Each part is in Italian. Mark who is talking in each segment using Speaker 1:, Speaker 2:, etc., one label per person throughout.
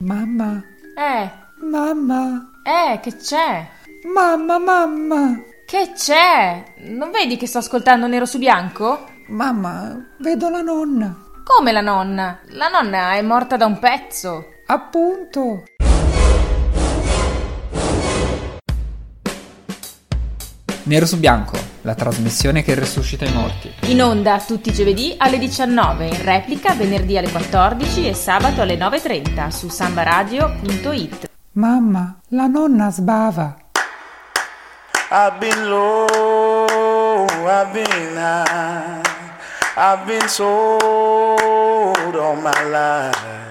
Speaker 1: Mamma,
Speaker 2: Eh,
Speaker 1: mamma,
Speaker 2: eh, che c'è?
Speaker 1: mamma, mamma.
Speaker 2: Che c'è? Non vedi che sto ascoltando nero su bianco?
Speaker 1: Mamma, vedo la nonna.
Speaker 2: Come la nonna? La nonna è morta da un pezzo.
Speaker 1: Appunto.
Speaker 3: Nero su bianco, la trasmissione che resuscita i morti.
Speaker 2: In onda tutti i giovedì alle 19, in replica venerdì alle 14 e sabato alle 9.30 su sambaradio.it.
Speaker 1: Mamma, la nonna sbava.
Speaker 4: I've been low, I've been high, I've been sold all my life.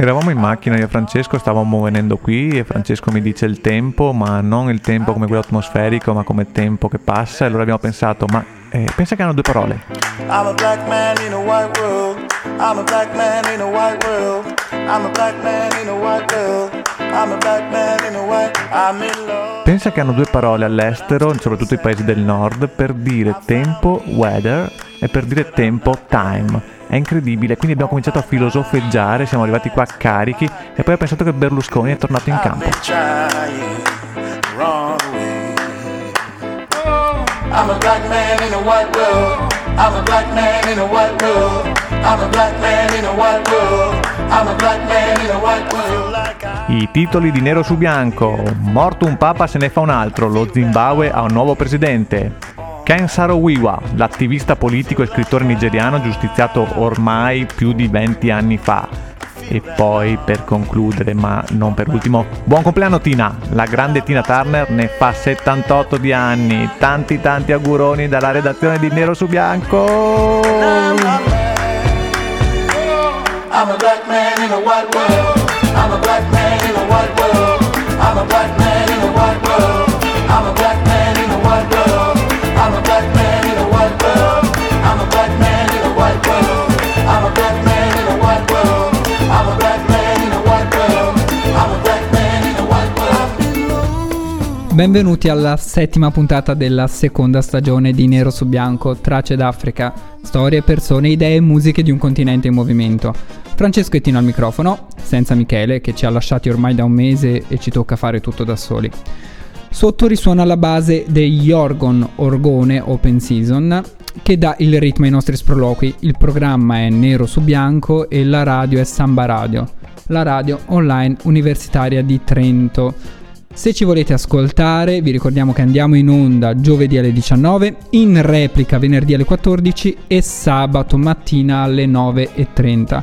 Speaker 5: Eravamo in macchina io e Francesco, stavamo venendo qui e Francesco mi dice il tempo, ma non il tempo come quello atmosferico, ma come tempo che passa. E allora abbiamo pensato, ma eh, pensa che hanno due parole.
Speaker 4: I'm a black man in a white world. I'm a black man in a white world. I'm a black man in a white world. I'm a black man in a white. I'm in love.
Speaker 5: Pensa che hanno due parole all'estero, soprattutto i paesi del nord, per dire tempo, weather, e per dire tempo, time. È incredibile, quindi abbiamo cominciato a filosofeggiare, siamo arrivati qua carichi e poi ho pensato che Berlusconi è tornato in campo.
Speaker 4: I'm a black man in a white world. I'm a black man in a white world. I'm a black man in a white world. I'm a black man in a white world. I
Speaker 5: titoli di nero su bianco. Morto un papa se ne fa un altro. Lo Zimbabwe ha un nuovo presidente. Ken Saro-Wiwa, l'attivista politico e scrittore nigeriano giustiziato ormai più di 20 anni fa. E poi, per concludere, ma non per ultimo, buon compleanno Tina! La grande Tina Turner ne fa 78 di anni. Tanti tanti auguroni dalla redazione di Nero su Bianco!
Speaker 4: I'm a black man in a white world. I'm a black man in a white world. I'm a black man
Speaker 3: Benvenuti alla settima puntata della seconda stagione di Nero su Bianco, Tracce d'Africa, storie, persone, idee e musiche di un continente in movimento. Francesco e Tino al microfono, senza Michele che ci ha lasciati ormai da un mese e ci tocca fare tutto da soli. Sotto risuona la base degli Orgon Orgone Open Season che dà il ritmo ai nostri sproloqui. Il programma è Nero su Bianco e la radio è Samba Radio, la radio online universitaria di Trento. Se ci volete ascoltare, vi ricordiamo che andiamo in onda giovedì alle 19, in replica venerdì alle 14 e sabato mattina alle 9.30.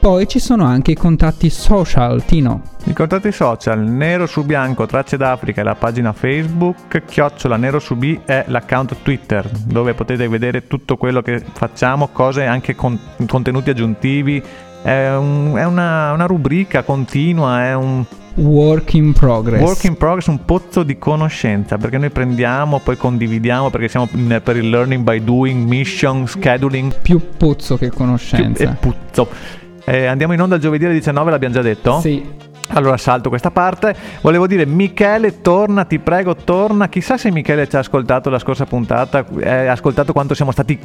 Speaker 3: Poi ci sono anche i contatti social, Tino.
Speaker 5: I contatti social Nero su Bianco Tracce d'Africa è la pagina Facebook, Chiocciola Nero su B è l'account Twitter dove potete vedere tutto quello che facciamo, cose anche con contenuti aggiuntivi. È, un- è una, una rubrica continua, è un
Speaker 3: Work in progress.
Speaker 5: work in progress, un pozzo di conoscenza perché noi prendiamo, poi condividiamo perché siamo in- per il learning by doing, mission, scheduling
Speaker 3: Più pozzo che
Speaker 5: più-
Speaker 3: conoscenza.
Speaker 5: e puzzo. Eh, andiamo in onda il giovedì alle 19, l'abbiamo già detto?
Speaker 3: Sì,
Speaker 5: Allora salto questa parte. Volevo dire, Michele, torna, ti prego, torna. Chissà se Michele ci ha ascoltato la scorsa puntata, eh, ha ascoltato quanto siamo stati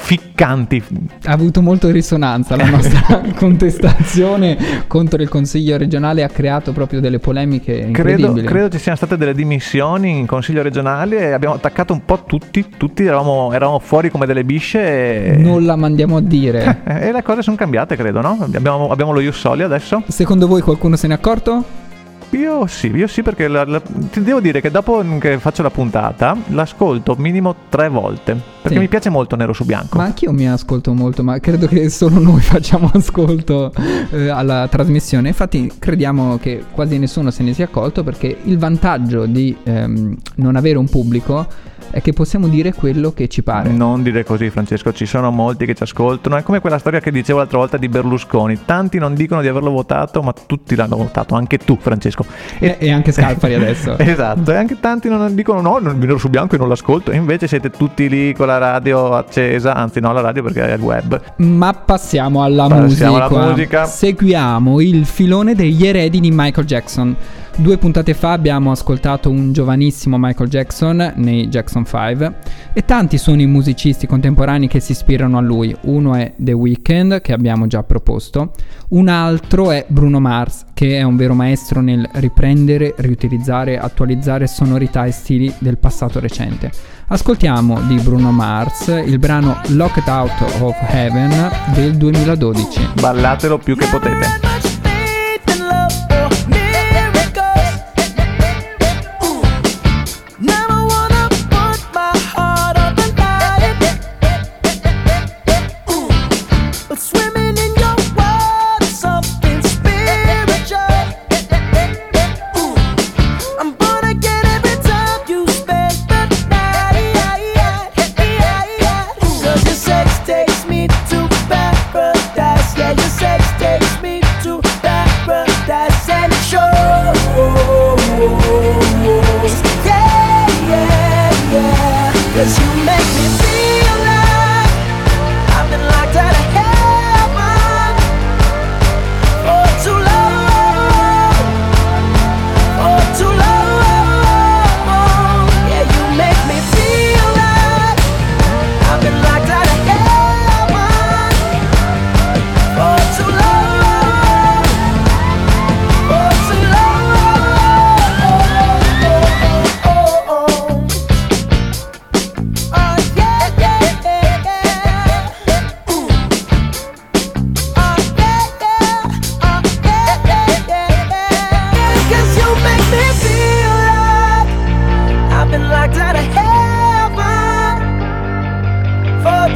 Speaker 5: ficcanti.
Speaker 3: ha avuto molto risonanza la nostra contestazione contro il Consiglio regionale, ha creato proprio delle polemiche
Speaker 5: Credo, credo ci siano state delle dimissioni in consiglio regionale e abbiamo attaccato un po' tutti. Tutti eravamo, eravamo fuori come delle bisce. E...
Speaker 3: Non la mandiamo a dire.
Speaker 5: e le cose sono cambiate, credo, no? Abbiamo, abbiamo lo Ius Soli adesso?
Speaker 3: Secondo voi qualcuno se n'è accorto?
Speaker 5: Io sì, io sì perché la- la- ti devo dire che dopo che faccio la puntata l'ascolto minimo tre volte perché
Speaker 3: Sì.
Speaker 5: mi piace molto nero su bianco.
Speaker 3: Ma anch'io mi ascolto molto, ma credo che solo noi facciamo ascolto eh, alla trasmissione. Infatti crediamo che quasi nessuno se ne sia accolto perché il vantaggio di ehm, non avere un pubblico è che possiamo dire quello che ci pare.
Speaker 5: Non dire così Francesco, ci sono molti che ci ascoltano, è come quella storia che dicevo l'altra volta di Berlusconi, tanti non dicono di averlo votato ma tutti l'hanno votato, anche tu Francesco.
Speaker 3: E, e anche Scalfari adesso.
Speaker 5: esatto, e anche tanti non dicono no, non nero su bianco io non l'ascolto, e invece siete tutti lì con la radio accesa, anzi no la radio perché è il web.
Speaker 3: Ma passiamo alla
Speaker 5: Passiamo alla
Speaker 3: musica.
Speaker 5: musica.
Speaker 3: Seguiamo il filone degli eredi di Michael Jackson. Due puntate fa abbiamo ascoltato un giovanissimo Michael Jackson nei Jackson Jackson 5 e tanti sono i musicisti contemporanei che si ispirano a lui. Uno è The Weeknd, che abbiamo già proposto, un altro è Bruno Mars, che è un vero maestro nel riprendere, riutilizzare, attualizzare sonorità e stili del passato recente. Ascoltiamo di Bruno Mars il brano Locked Out of Heaven del 2012.
Speaker 5: Ballatelo più che potete.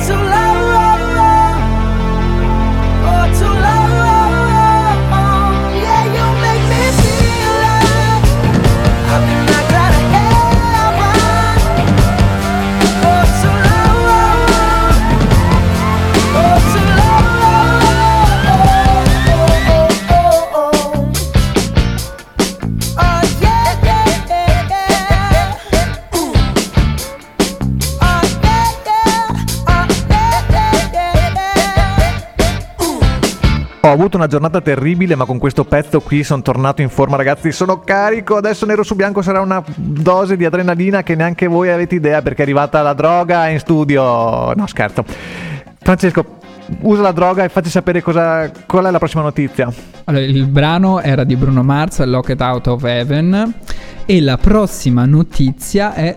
Speaker 6: too
Speaker 5: late. Avuto una giornata terribile, ma con questo pezzo qui sono tornato in forma, ragazzi. Sono carico. Adesso nero su bianco sarà una dose di adrenalina che neanche voi avete idea perché è arrivata la droga in studio. No, scherzo. Francesco, usa la droga e facci sapere cosa, qual è la prossima notizia.
Speaker 3: Allora, il brano era di Bruno Mars, Locked Out of Heaven. E la prossima notizia è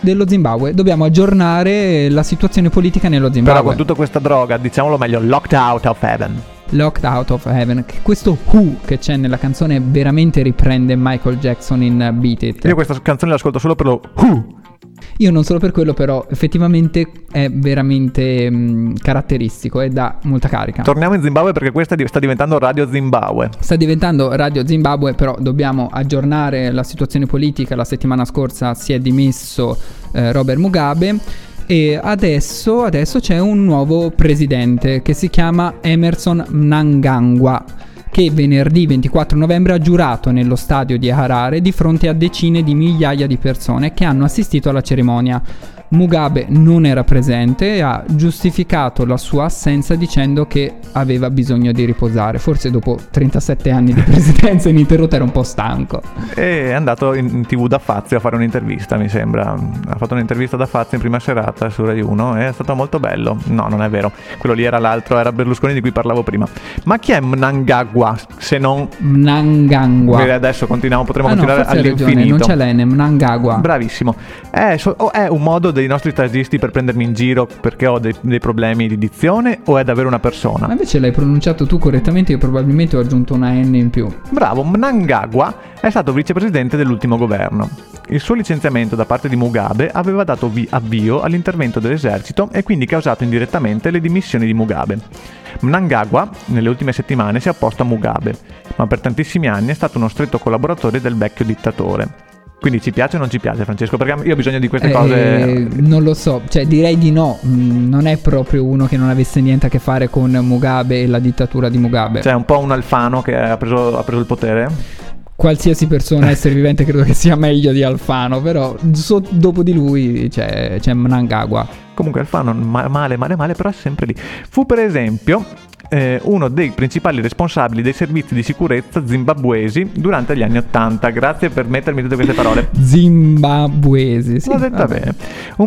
Speaker 3: dello Zimbabwe. Dobbiamo aggiornare la situazione politica nello
Speaker 5: Però
Speaker 3: Zimbabwe.
Speaker 5: con tutta questa droga, diciamolo meglio, locked out of heaven.
Speaker 3: Locked Out of Heaven. Questo Who che c'è nella canzone veramente riprende Michael Jackson in Beat It.
Speaker 5: Io questa canzone l'ascolto solo per lo Who.
Speaker 3: Io non solo per quello, però effettivamente è veramente mh, caratteristico e dà molta carica.
Speaker 5: Torniamo in Zimbabwe perché questa sta diventando Radio Zimbabwe.
Speaker 3: Sta diventando Radio Zimbabwe, però dobbiamo aggiornare la situazione politica. La settimana scorsa si è dimesso eh, Robert Mugabe e adesso, adesso c'è un nuovo presidente che si chiama Emerson Mnangagwa che venerdì 24 novembre ha giurato nello stadio di Harare di fronte a decine di migliaia di persone che hanno assistito alla cerimonia. Mugabe non era presente e ha giustificato la sua assenza dicendo che aveva bisogno di riposare. Forse dopo 37 anni di presidenza ininterrotta era un po' stanco.
Speaker 5: E è andato in, tv da Fazio a fare un'intervista, mi sembra. Ha fatto un'intervista da Fazio in prima serata su Rai 1 e è stato molto bello. No, non è vero. Quello lì era l'altro, era Berlusconi di cui parlavo prima. Ma chi è Mnangagwa se non...
Speaker 3: Mnangagwa.
Speaker 5: Adesso continuiamo, potremo
Speaker 3: Ah no,
Speaker 5: continuare
Speaker 3: forse hai ragione,
Speaker 5: all'infinito.
Speaker 3: non c'è l'N, Mnangagwa.
Speaker 5: Bravissimo. È, so- o è un modo dei nostri stagisti per prendermi in giro perché ho dei, dei problemi di dizione o è davvero una persona?
Speaker 3: Ma invece l'hai pronunciato tu correttamente, io probabilmente ho aggiunto una N in più.
Speaker 5: Bravo, Mnangagwa è stato vicepresidente dell'ultimo governo. Il suo licenziamento da parte di Mugabe aveva dato vi- avvio all'intervento dell'esercito e quindi causato indirettamente le dimissioni di Mugabe. Mnangagwa nelle ultime settimane si è opposto a Mugabe, ma per tantissimi anni è stato uno stretto collaboratore del vecchio dittatore. Quindi ci piace o non ci piace, Francesco? Perché io ho bisogno di queste
Speaker 3: Eh,
Speaker 5: cose.
Speaker 3: non lo so, cioè direi di no. Mm, non è proprio uno che non avesse niente a che fare con Mugabe e la dittatura di Mugabe.
Speaker 5: Cioè, un po' un alfano che ha preso, ha preso il potere.
Speaker 3: Qualsiasi persona essere vivente credo che sia meglio di Alfano, però so- dopo di lui c'è, c'è Mnangagwa.
Speaker 5: Comunque Alfano ma- male, male, male, però è sempre lì. Fu per esempio eh, uno dei principali responsabili dei servizi di sicurezza zimbabuesi durante gli anni Ottanta. Grazie per mettermi tutte queste parole.
Speaker 3: Zimbabuesi, sì.
Speaker 5: L'ho detta bene.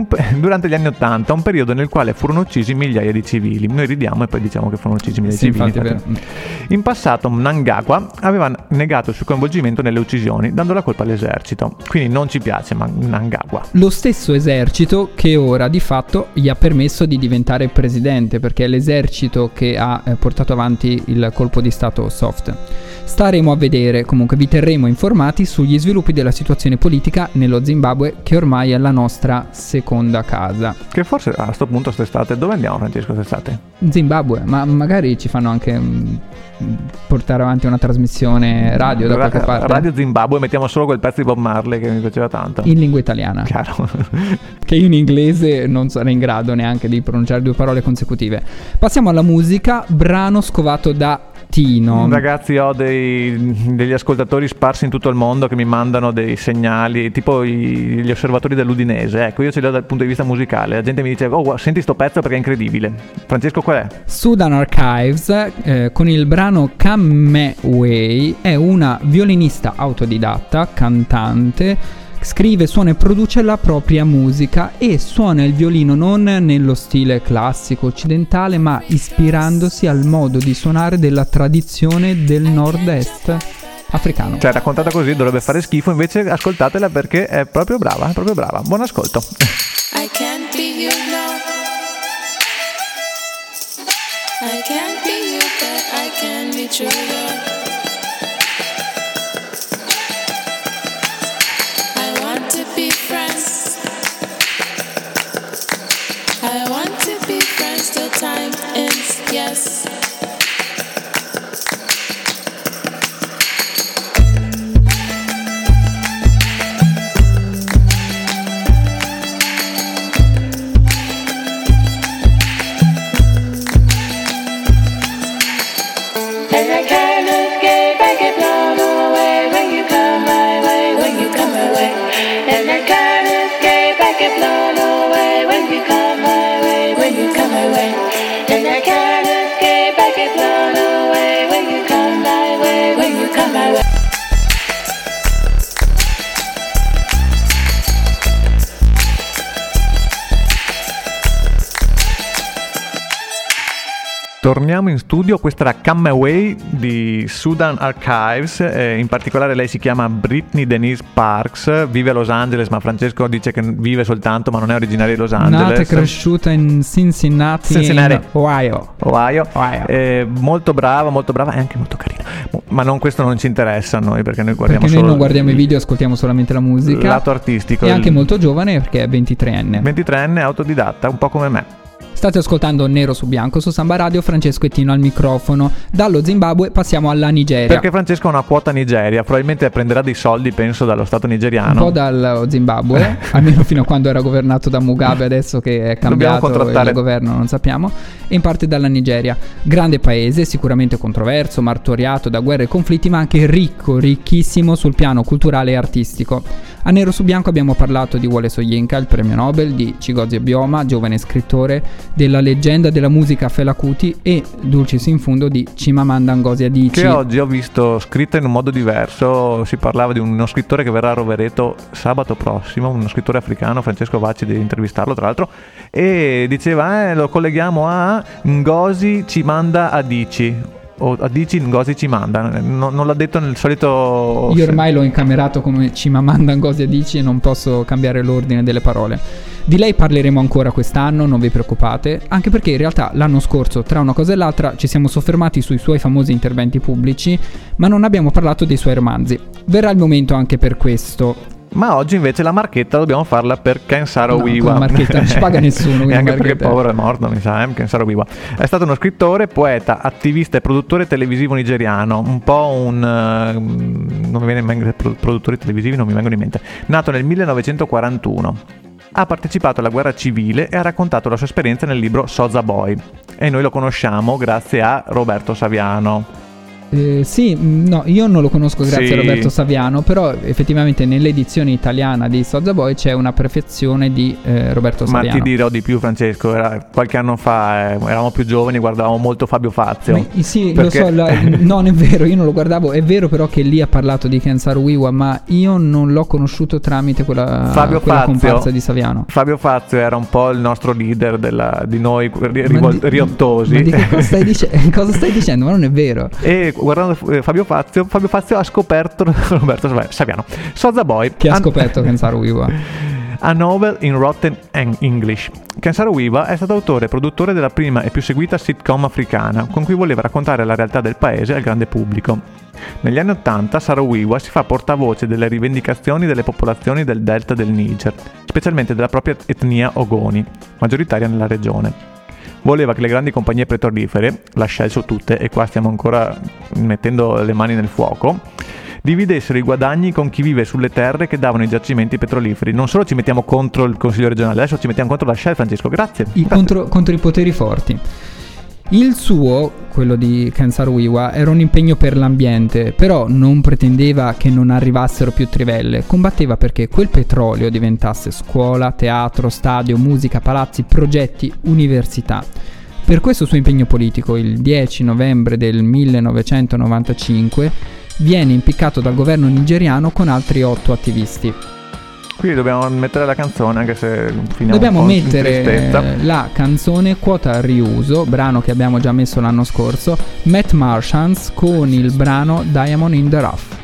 Speaker 5: Pe- durante gli anni Ottanta, un periodo nel quale furono uccisi migliaia di civili. Noi ridiamo e poi diciamo che furono uccisi migliaia
Speaker 3: Sì,
Speaker 5: di civili.
Speaker 3: è
Speaker 5: infatti. In passato Mnangagwa aveva negato il suo coinvolgimento nelle uccisioni, dando la colpa all'esercito. Quindi non ci piace ma Mnangagwa.
Speaker 3: Lo stesso esercito che ora di fatto gli ha permesso di diventare presidente, perché è l'esercito che ha portato avanti il colpo di stato soft. Staremo a vedere, comunque vi terremo informati sugli sviluppi della situazione politica nello Zimbabwe, che ormai è la nostra seconda casa.
Speaker 5: Che forse a questo punto quest'estate, dove andiamo Francesco quest'estate?
Speaker 3: Zimbabwe, ma magari ci fanno anche mm, portare avanti una trasmissione radio da qualche parte
Speaker 5: Radio Zimbabwe, mettiamo solo quel pezzo di Bob Marley che mi piaceva tanto.
Speaker 3: in lingua italiana.
Speaker 5: Chiaro.
Speaker 3: che io in inglese non sarei in grado neanche di pronunciare due parole consecutive. Passiamo alla musica, brano scovato da Tino.
Speaker 5: Ragazzi, ho dei- degli ascoltatori sparsi in tutto il mondo che mi mandano dei segnali, tipo i- gli osservatori dell'Udinese. Ecco, io ce li ho dal punto di vista musicale. La gente mi dice, oh, senti sto pezzo perché è incredibile. Francesco, qual è?
Speaker 3: Sudan Archives eh, con il brano Come Way è una violinista autodidatta, cantante, scrive, suona e produce la propria musica e suona il violino non nello stile classico occidentale ma ispirandosi al modo di suonare della tradizione del nord-est africano.
Speaker 5: Cioè, raccontata così dovrebbe fare schifo, invece ascoltatela perché è proprio brava, è proprio brava. Buon ascolto.
Speaker 7: I can't be you, no. I can't be you, but I can be true,
Speaker 5: Torniamo in studio, questa era Come Away di Sudan Archives, eh, in particolare lei si chiama Britney Denise Parks, vive a Los Angeles, ma Francesco dice che vive soltanto, ma non è originaria di Los Angeles.
Speaker 3: Nata e cresciuta in Cincinnati,
Speaker 5: Cincinnati.
Speaker 3: in Ohio.
Speaker 5: Ohio.
Speaker 3: Ohio.
Speaker 5: Eh, molto brava, molto brava e anche molto carina. Ma non, questo non ci interessa a noi perché noi guardiamo
Speaker 3: Perché noi non guardiamo i video, ascoltiamo solamente la musica.
Speaker 5: lato artistico.
Speaker 3: E anche
Speaker 5: il
Speaker 3: molto giovane perché è 23enne.
Speaker 5: 23enne, autodidatta, un po' come me.
Speaker 3: State ascoltando Nero su Bianco su Samba Radio, Francesco e Tino al microfono. Dallo Zimbabwe passiamo alla Nigeria.
Speaker 5: Perché Francesco ha una quota Nigeria, probabilmente prenderà dei soldi, penso, dallo Stato
Speaker 3: un
Speaker 5: nigeriano.
Speaker 3: po' dallo Zimbabwe, almeno fino a quando era governato da Mugabe, adesso che è cambiato il governo non sappiamo, e in parte dalla Nigeria. Grande paese, sicuramente controverso, martoriato da guerre e conflitti, ma anche ricco, ricchissimo sul piano culturale e artistico. A Nero su Bianco abbiamo parlato di Wole Soyinka, il premio Nobel, di Chigozie Bioma, giovane scrittore, della leggenda della musica Fela Kuti e, dulcis in fundo, di Chimamanda Ngozi Adichie.
Speaker 5: Che oggi ho visto scritta in un modo diverso, si parlava di uno scrittore che verrà a Rovereto sabato prossimo, uno scrittore africano, Francesco Vacci, devi intervistarlo tra l'altro, e diceva, eh, lo colleghiamo a Ngozi ci manda Adici, o Adici Ngozi ci manda, non, l'ha detto nel solito...
Speaker 3: Io ormai l'ho incamerato come Chimamanda Ngozi Adichie e non posso cambiare l'ordine delle parole. Di lei parleremo ancora quest'anno, non vi preoccupate, anche perché in realtà l'anno scorso, tra una cosa e l'altra, ci siamo soffermati sui suoi famosi interventi pubblici, ma non abbiamo parlato dei suoi romanzi. Verrà il momento anche per questo.
Speaker 5: Ma oggi invece la marchetta dobbiamo farla per Ken Saro
Speaker 3: No,
Speaker 5: Wiwa.
Speaker 3: la marchetta non ci paga nessuno,
Speaker 5: e anche perché povero è morto, mi sa, eh? Ken Saro Wiwa. È stato uno scrittore, poeta, attivista e produttore televisivo nigeriano. Un po' un... eh, non mi viene in mente, pro- produttori televisivi non mi vengono in mente. Nato nel 1941. Ha partecipato alla guerra civile e ha raccontato la sua esperienza nel libro Soza Boy. E noi lo conosciamo grazie a Roberto Saviano.
Speaker 3: Eh, sì, mh, no, io non lo conosco grazie
Speaker 5: Sì.
Speaker 3: a Roberto Saviano, però effettivamente nell'edizione italiana di Sozza Boy c'è una perfezione di eh, Roberto
Speaker 5: Ma
Speaker 3: Saviano.
Speaker 5: ti dirò di più, Francesco. era- qualche anno fa eh, eravamo più giovani, guardavamo molto Fabio Fazio.
Speaker 3: Ma- sì,
Speaker 5: Perché-
Speaker 3: lo so, la- non è vero, io non lo guardavo, è vero però che lì ha parlato di Kensaro Wiwa, ma io non l'ho conosciuto tramite quella,
Speaker 5: Fabio
Speaker 3: quella
Speaker 5: Fazio.
Speaker 3: comparsa di Saviano.
Speaker 5: Fabio Fazio era un po' il nostro leader della- di noi ri-
Speaker 3: Ma
Speaker 5: rivol-
Speaker 3: di-
Speaker 5: riottosi.
Speaker 3: Ma di che cosa stai, dice- cosa stai dicendo? Ma non è vero.
Speaker 5: E guardando eh, Fabio Fazio, Fabio Fazio ha scoperto Roberto Sav- Saviano. Soza Boy.
Speaker 3: Chi ha
Speaker 5: an-
Speaker 3: scoperto Kensaro Wiwa?
Speaker 5: A Novel in Rotten Eng- English. Kensaro Wiwa è stato autore e produttore della prima e più seguita sitcom africana, con cui voleva raccontare la realtà del paese al grande pubblico. Negli anni Ottanta Saro Wiwa si fa portavoce delle rivendicazioni delle popolazioni del delta del Niger, specialmente della propria etnia Ogoni, maggioritaria nella regione. Voleva che le grandi compagnie petrolifere, la Shell su tutte, e qua stiamo ancora mettendo le mani nel fuoco, dividessero i guadagni con chi vive sulle terre che davano i giacimenti petroliferi. Non solo ci mettiamo contro il Consiglio regionale, adesso ci mettiamo contro la Shell, Francesco. Grazie.
Speaker 3: I- contro, contro i poteri forti. Il suo, quello di Kensar Wiwa, era un impegno per l'ambiente, però non pretendeva che non arrivassero più trivelle, combatteva perché quel petrolio diventasse scuola, teatro, stadio, musica, palazzi, progetti, università. Per questo suo impegno politico, il 10 novembre del 1995, viene impiccato dal governo nigeriano con altri otto attivisti.
Speaker 5: Qui dobbiamo mettere la canzone, anche se finiamo
Speaker 3: Dobbiamo mettere eh, la canzone Quota Riuso, brano che abbiamo già messo l'anno scorso, Matt Marchants con il brano Diamond in the Rough.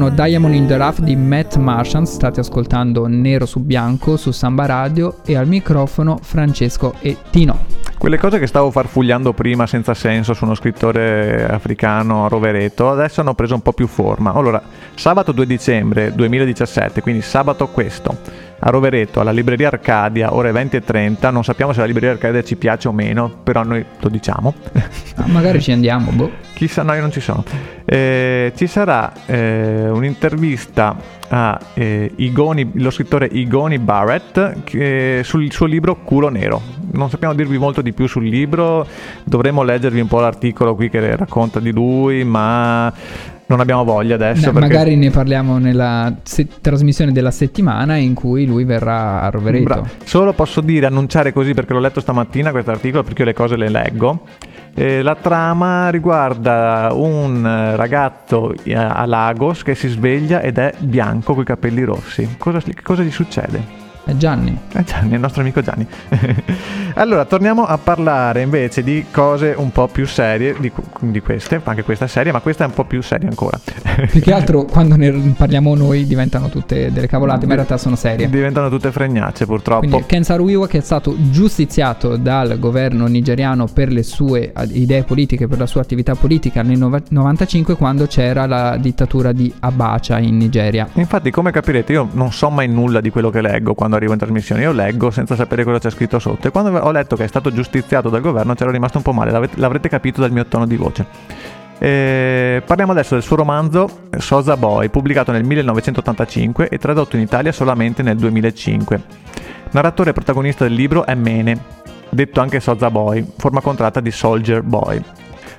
Speaker 3: Brano Diamond in the Rough di Matt Marchant, state ascoltando Nero su Bianco su Samba Radio e al microfono Francesco e Tino.
Speaker 5: Quelle cose che stavo farfugliando prima senza senso su uno scrittore africano a Rovereto, adesso hanno preso un po' più forma. Allora, sabato 2 dicembre 2017, quindi sabato questo, a Rovereto, alla libreria Arcadia, ore 20 e 30, non sappiamo se la libreria Arcadia ci piace o meno, però noi lo diciamo.
Speaker 3: Ah, magari ci andiamo, boh.
Speaker 5: Chissà, no, io non ci sono. Eh, ci sarà eh, un'intervista a eh, Igoni, lo scrittore Igoni Barrett che- sul suo libro Culo Nero. Non sappiamo dirvi molto di più sul libro, dovremmo leggervi un po' l'articolo qui che racconta di lui, ma non abbiamo voglia adesso.
Speaker 3: No,
Speaker 5: perché-
Speaker 3: magari ne parliamo nella se- trasmissione della settimana in cui lui verrà a Rovereto.
Speaker 5: Bra- Solo posso dire, annunciare così perché l'ho letto stamattina questo articolo, perché io le cose le leggo. Eh, la trama riguarda un ragazzo eh, a Lagos che si sveglia ed è bianco con i capelli rossi. Cosa, cosa gli succede?
Speaker 3: È Gianni.
Speaker 5: Eh, Gianni, il nostro amico Gianni. allora, torniamo a parlare invece di cose un po' più serie di, di queste, anche questa è seria, ma questa è un po' più seria ancora.
Speaker 3: Più che altro quando ne parliamo noi diventano tutte delle cavolate, ma in realtà sono serie.
Speaker 5: Diventano tutte fregnacce purtroppo.
Speaker 3: Quindi Ken Saro-Wiwa che è stato giustiziato dal governo nigeriano per le sue idee politiche, per la sua attività politica nel nova- 95 quando c'era la dittatura di Abacha in Nigeria.
Speaker 5: Infatti, come capirete, io non so mai nulla di quello che leggo quando arrivo in trasmissione, io leggo senza sapere cosa c'è scritto sotto e quando ho letto che è stato giustiziato dal governo c'ero rimasto un po' male, l'avrete capito dal mio tono di voce. Eh, parliamo adesso del suo romanzo Sosa Boy, pubblicato nel 1985 e tradotto in Italia solamente nel 2005. Narratore e protagonista del libro è Mene, detto anche Soza Boy, forma contratta di Soldier Boy.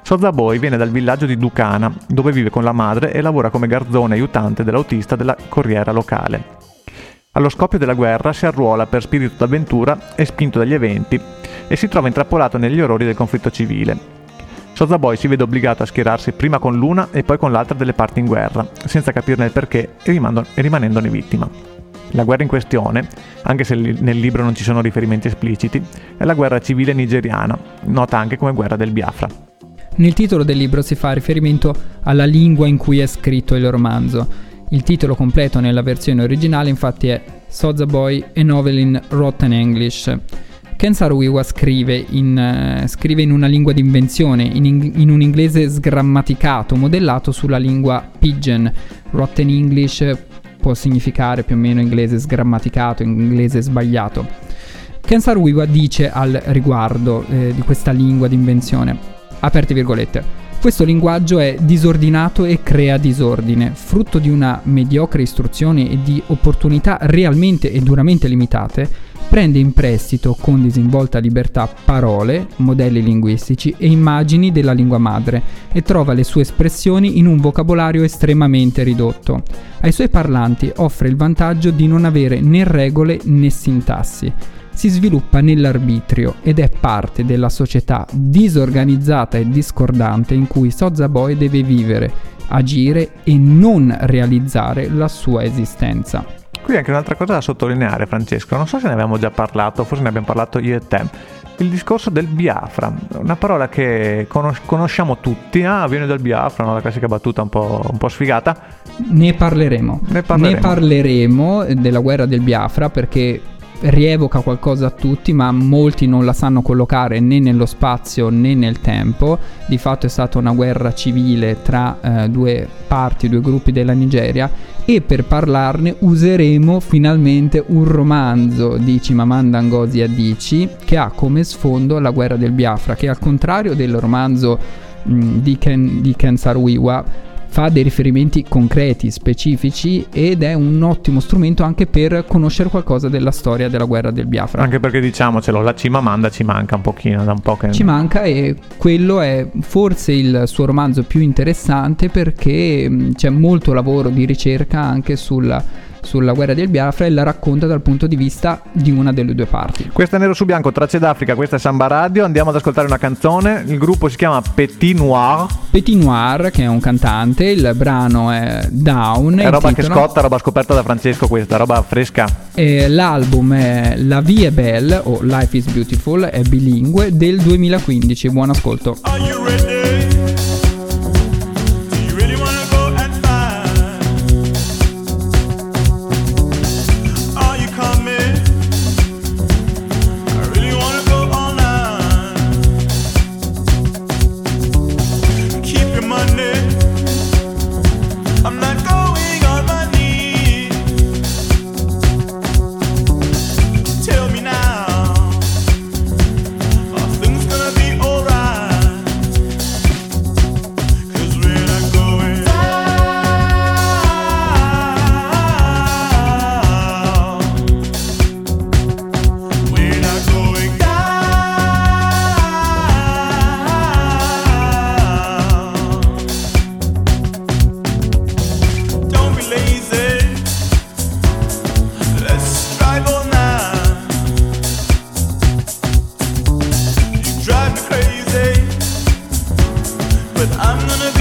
Speaker 5: Soza Boy viene dal villaggio di Ducana, dove vive con la madre e lavora come garzone aiutante dell'autista della corriera locale. Allo scoppio della guerra si arruola per spirito d'avventura e spinto dagli eventi e si trova intrappolato negli orrori del conflitto civile. Soza Boy si vede obbligato a schierarsi prima con l'una e poi con l'altra delle parti in guerra, senza capirne il perché e, rimando- e rimanendone vittima. La guerra in questione, anche se nel libro non ci sono riferimenti espliciti, è la guerra civile nigeriana, nota anche come guerra del Biafra.
Speaker 3: Nel titolo del libro si fa riferimento alla lingua in cui è scritto il romanzo. Il titolo completo nella versione originale infatti è Soza Boy a Novel in Rotten English. Ken Saro-Wiwa scrive in, eh, scrive in una lingua d'invenzione, in, ing- in un inglese sgrammaticato, modellato sulla lingua pidgin. Rotten English può significare più o meno inglese sgrammaticato, inglese sbagliato. Ken Saro-Wiwa dice al riguardo eh, di questa lingua d'invenzione, aperte virgolette, questo linguaggio è disordinato e crea disordine, frutto di una mediocre istruzione e di opportunità realmente e duramente limitate, prende in prestito con disinvolta libertà parole, modelli linguistici e immagini della lingua madre e trova le sue espressioni in un vocabolario estremamente ridotto. Ai suoi parlanti offre il vantaggio di non avere né regole né sintassi si sviluppa nell'arbitrio ed è parte della società disorganizzata e discordante in cui Soza Boy deve vivere, agire e non realizzare la sua esistenza.
Speaker 5: Qui anche un'altra cosa da sottolineare, Francesco, non so se ne avevamo già parlato, forse ne abbiamo parlato io e te. Il discorso del Biafra, una parola che conos- conosciamo tutti, ah, viene dal Biafra, no? la classica battuta un po', un po' sfigata.
Speaker 3: Ne parleremo.
Speaker 5: Ne parleremo.
Speaker 3: parleremo della guerra del Biafra perché rievoca qualcosa a tutti, ma molti non la sanno collocare né nello spazio né nel tempo. Di fatto è stata una guerra civile tra eh, due parti, due gruppi della Nigeria e per parlarne useremo finalmente un romanzo di Chimamanda Ngozi Adichie che ha come sfondo la guerra del Biafra, che al contrario del romanzo mh, di Ken, di Ken Saro-Wiwa fa dei riferimenti concreti, specifici ed è un ottimo strumento anche per conoscere qualcosa della storia della guerra del Biafra.
Speaker 5: Anche perché diciamocelo, la Cimamanda ci manca un pochino, da un po' che...
Speaker 3: Ci manca e quello è forse il suo romanzo più interessante perché c'è molto lavoro di ricerca anche sulla, sulla guerra del Biafra e la racconta dal punto di vista di una delle due parti.
Speaker 5: Questo è Nero su Bianco, Tracce d'Africa, questa è Samba Radio, andiamo ad ascoltare una canzone, il gruppo si chiama Petit Noir,
Speaker 3: Petit Noir, che è un cantante, il brano è Down.
Speaker 5: è roba che
Speaker 3: titolo.
Speaker 5: scotta, roba scoperta da Francesco questa, roba fresca.
Speaker 3: E l'album è La Vie è Belle o Life is Beautiful, è bilingue del 2015. Buon ascolto.
Speaker 8: Are you ready? But I'm gonna be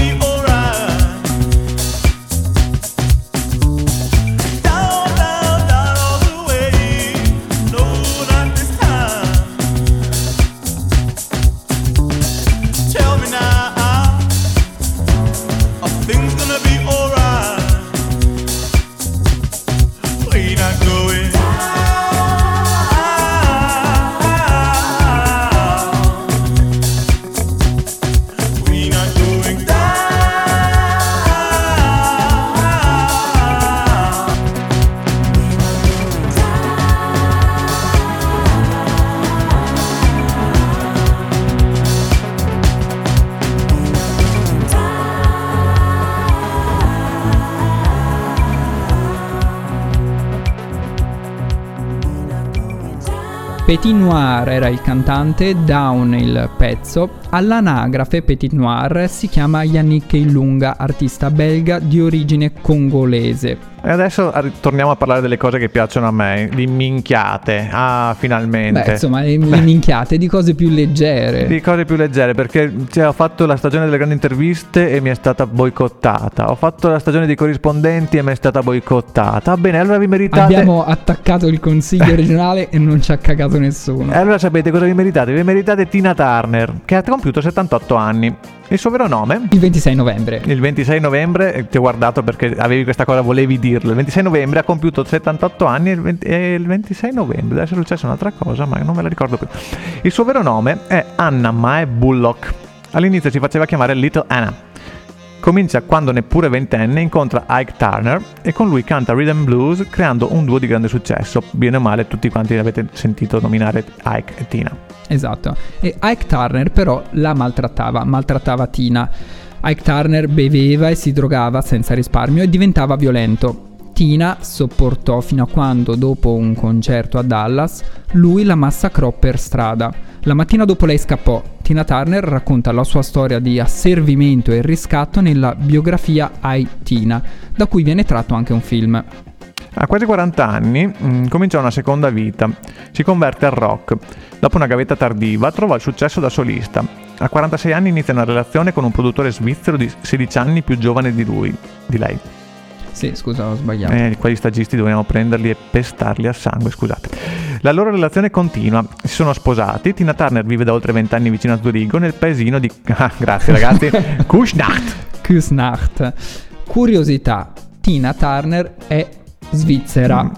Speaker 3: Petit Noir era il cantante, Down il pezzo. All'anagrafe Petit Noir si chiama Yannick Ilunga, artista belga di origine congolese.
Speaker 5: E adesso torniamo a parlare delle cose che piacciono a me, di minchiate. Ah, finalmente.
Speaker 3: Beh, insomma, le, le minchiate di cose più leggere.
Speaker 5: Di cose più leggere perché cioè, ho fatto la stagione delle grandi interviste e mi è stata boicottata. Ho fatto la stagione dei corrispondenti e mi è stata boicottata. Bene, allora vi meritate.
Speaker 3: Abbiamo attaccato il consiglio regionale e non ci ha cagato nessuno.
Speaker 5: E allora sapete cosa vi meritate? Vi meritate Tina Turner, che ha compiuto 78 anni. Il suo vero nome?
Speaker 3: Il 26 novembre.
Speaker 5: Il 26 novembre, eh, ti ho guardato perché avevi questa cosa, volevi dirlo. Il 26 novembre ha compiuto 78 anni e il, 20 e il 26 novembre deve essere successa un'altra cosa, ma non me la ricordo più. Il suo vero nome è Anna Mae Bullock. All'inizio si faceva chiamare Little Anna. Comincia quando neppure ventenne incontra Ike Turner e con lui canta rhythm blues creando un duo di grande successo. Bene o male tutti quanti avete sentito nominare Ike e Tina.
Speaker 3: Esatto. E Ike Turner però la maltrattava, maltrattava Tina. Ike Turner beveva e si drogava senza risparmio e diventava violento. Tina sopportò fino a quando, dopo un concerto a Dallas, lui la massacrò per strada. La mattina dopo lei scappò. Tina Turner racconta la sua storia di asservimento e riscatto nella biografia I Tina, da cui viene tratto anche un film.
Speaker 5: A quasi 40 anni mh, cominciò una seconda vita. Si converte al rock. Dopo una gavetta tardiva trova il successo da solista. A 46 anni inizia una relazione con un produttore svizzero di 16 anni più giovane di lui, di lei.
Speaker 3: Sì, scusa, ho sbagliato.
Speaker 5: Eh, quegli stagisti dovevano prenderli e pestarli a sangue, scusate. La loro relazione continua. Si sono sposati. Tina Turner vive da oltre 20 anni vicino a Zurigo, nel paesino di... Ah, grazie ragazzi. Kuschnacht.
Speaker 3: Kusnacht. Curiosità, Tina Turner è svizzera.
Speaker 5: Mm.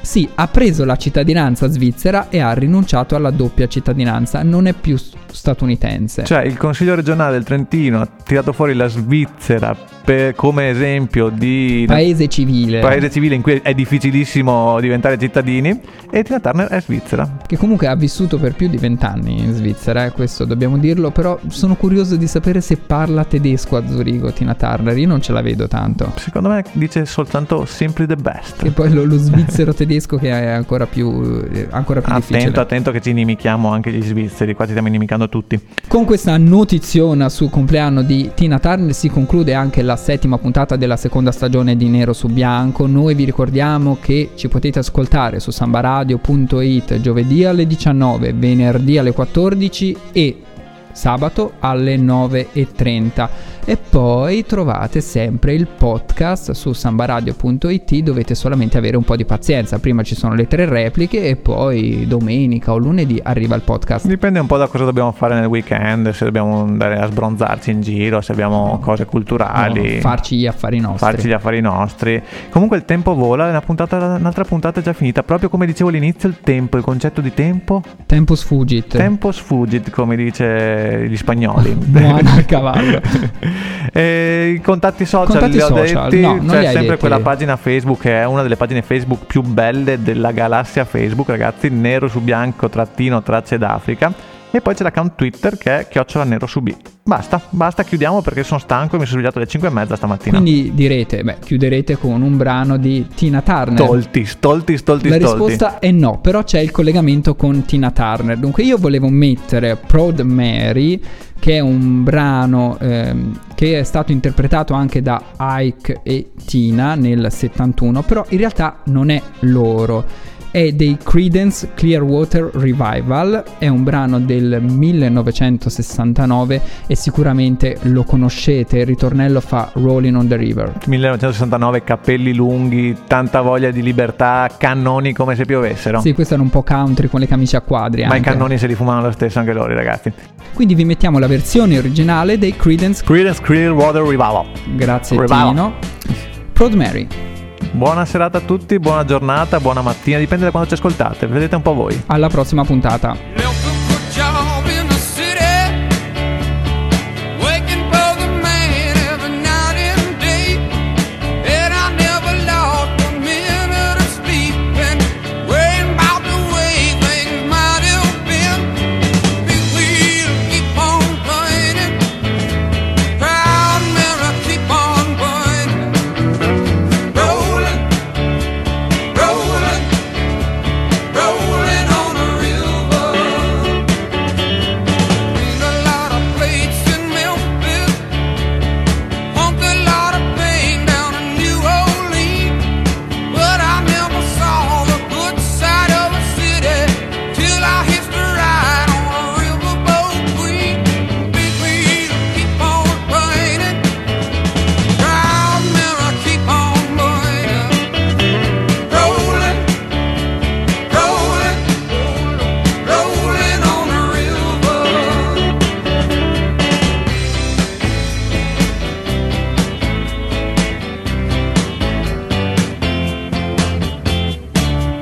Speaker 3: Sì, ha preso la cittadinanza svizzera e ha rinunciato alla doppia cittadinanza, non è più statunitense.
Speaker 5: Cioè, il Consiglio regionale del Trentino ha tirato fuori la Svizzera per- come esempio di...
Speaker 3: Paese civile.
Speaker 5: paese civile in cui è difficilissimo diventare cittadini e Tina Turner è svizzera.
Speaker 3: Che comunque ha vissuto per più di vent'anni in Svizzera, eh, questo dobbiamo dirlo, però sono curioso di sapere se parla tedesco a Zurigo Tina Turner, io non ce la vedo tanto.
Speaker 5: Secondo me dice soltanto simply the best.
Speaker 3: Che poi lo, lo svizzero tedesco che è ancora più, eh, ancora più difficile.
Speaker 5: Attento, attento che ci inimichiamo anche gli svizzeri, qua ci stiamo inimicando tutti.
Speaker 3: Con questa notiziona sul compleanno di Tina Turner si conclude anche la settima puntata della seconda stagione di Nero su Bianco. Noi vi ricordiamo che ci potete ascoltare su sambaradio.it giovedì alle 19, venerdì alle 14 e sabato alle 9.30 e poi trovate sempre il podcast su sambaradio.it dovete solamente avere un po' di pazienza prima ci sono le tre repliche e poi domenica o lunedì arriva il podcast
Speaker 5: Dipende un po' da cosa dobbiamo fare nel weekend, se dobbiamo andare a sbronzarci in giro, se abbiamo cose culturali.
Speaker 3: No, farci gli affari nostri
Speaker 5: farci gli affari nostri. Comunque il tempo vola, una puntata- un'altra puntata è già finita. Proprio come dicevo all'inizio, il tempo, il concetto di tempo.
Speaker 3: Tempus fugit
Speaker 5: Tempo sfugit, come dice gli spagnoli.
Speaker 3: Buona al cavallo
Speaker 5: I contatti social
Speaker 3: Contatti
Speaker 5: li ho
Speaker 3: social,
Speaker 5: detti.
Speaker 3: no,
Speaker 5: C'è
Speaker 3: hai
Speaker 5: sempre
Speaker 3: detti.
Speaker 5: quella pagina Facebook che è una delle pagine Facebook più belle della galassia Facebook, ragazzi. Nero su bianco, trattino, tracce d'Africa. E poi c'è l'account Twitter che è chiocciola nero su B. Basta, basta, chiudiamo perché sono stanco e mi sono svegliato alle 5 e mezza stamattina.
Speaker 3: quindi direte beh chiuderete con un brano di Tina Turner
Speaker 5: Stolti, stolti, stolti,
Speaker 3: La
Speaker 5: stolti.
Speaker 3: risposta è no, però c'è il collegamento con Tina Turner. Dunque io volevo mettere Proud Mary, che è un brano ehm, che è stato interpretato anche da Ike e Tina nel 71, però in realtà non è loro. È dei Credence Clearwater Revival, è un brano del 1969 e sicuramente lo conoscete, il ritornello fa Rolling on the River.
Speaker 5: 1969, capelli lunghi, tanta voglia di libertà, cannoni come se piovessero.
Speaker 3: Sì, questo era un po' country con le camicie a quadri.
Speaker 5: Ma i
Speaker 3: anche.
Speaker 5: cannoni se li fumano lo stesso anche loro, ragazzi.
Speaker 3: Quindi vi mettiamo la versione originale dei Credence.
Speaker 5: Creedence Clearwater Revival.
Speaker 3: Grazie
Speaker 5: Revival.
Speaker 3: Tino. Proud Mary.
Speaker 5: Buona serata a tutti, buona giornata, buona mattina, dipende da quando ci ascoltate. Vedete un po' voi.
Speaker 3: Alla prossima puntata.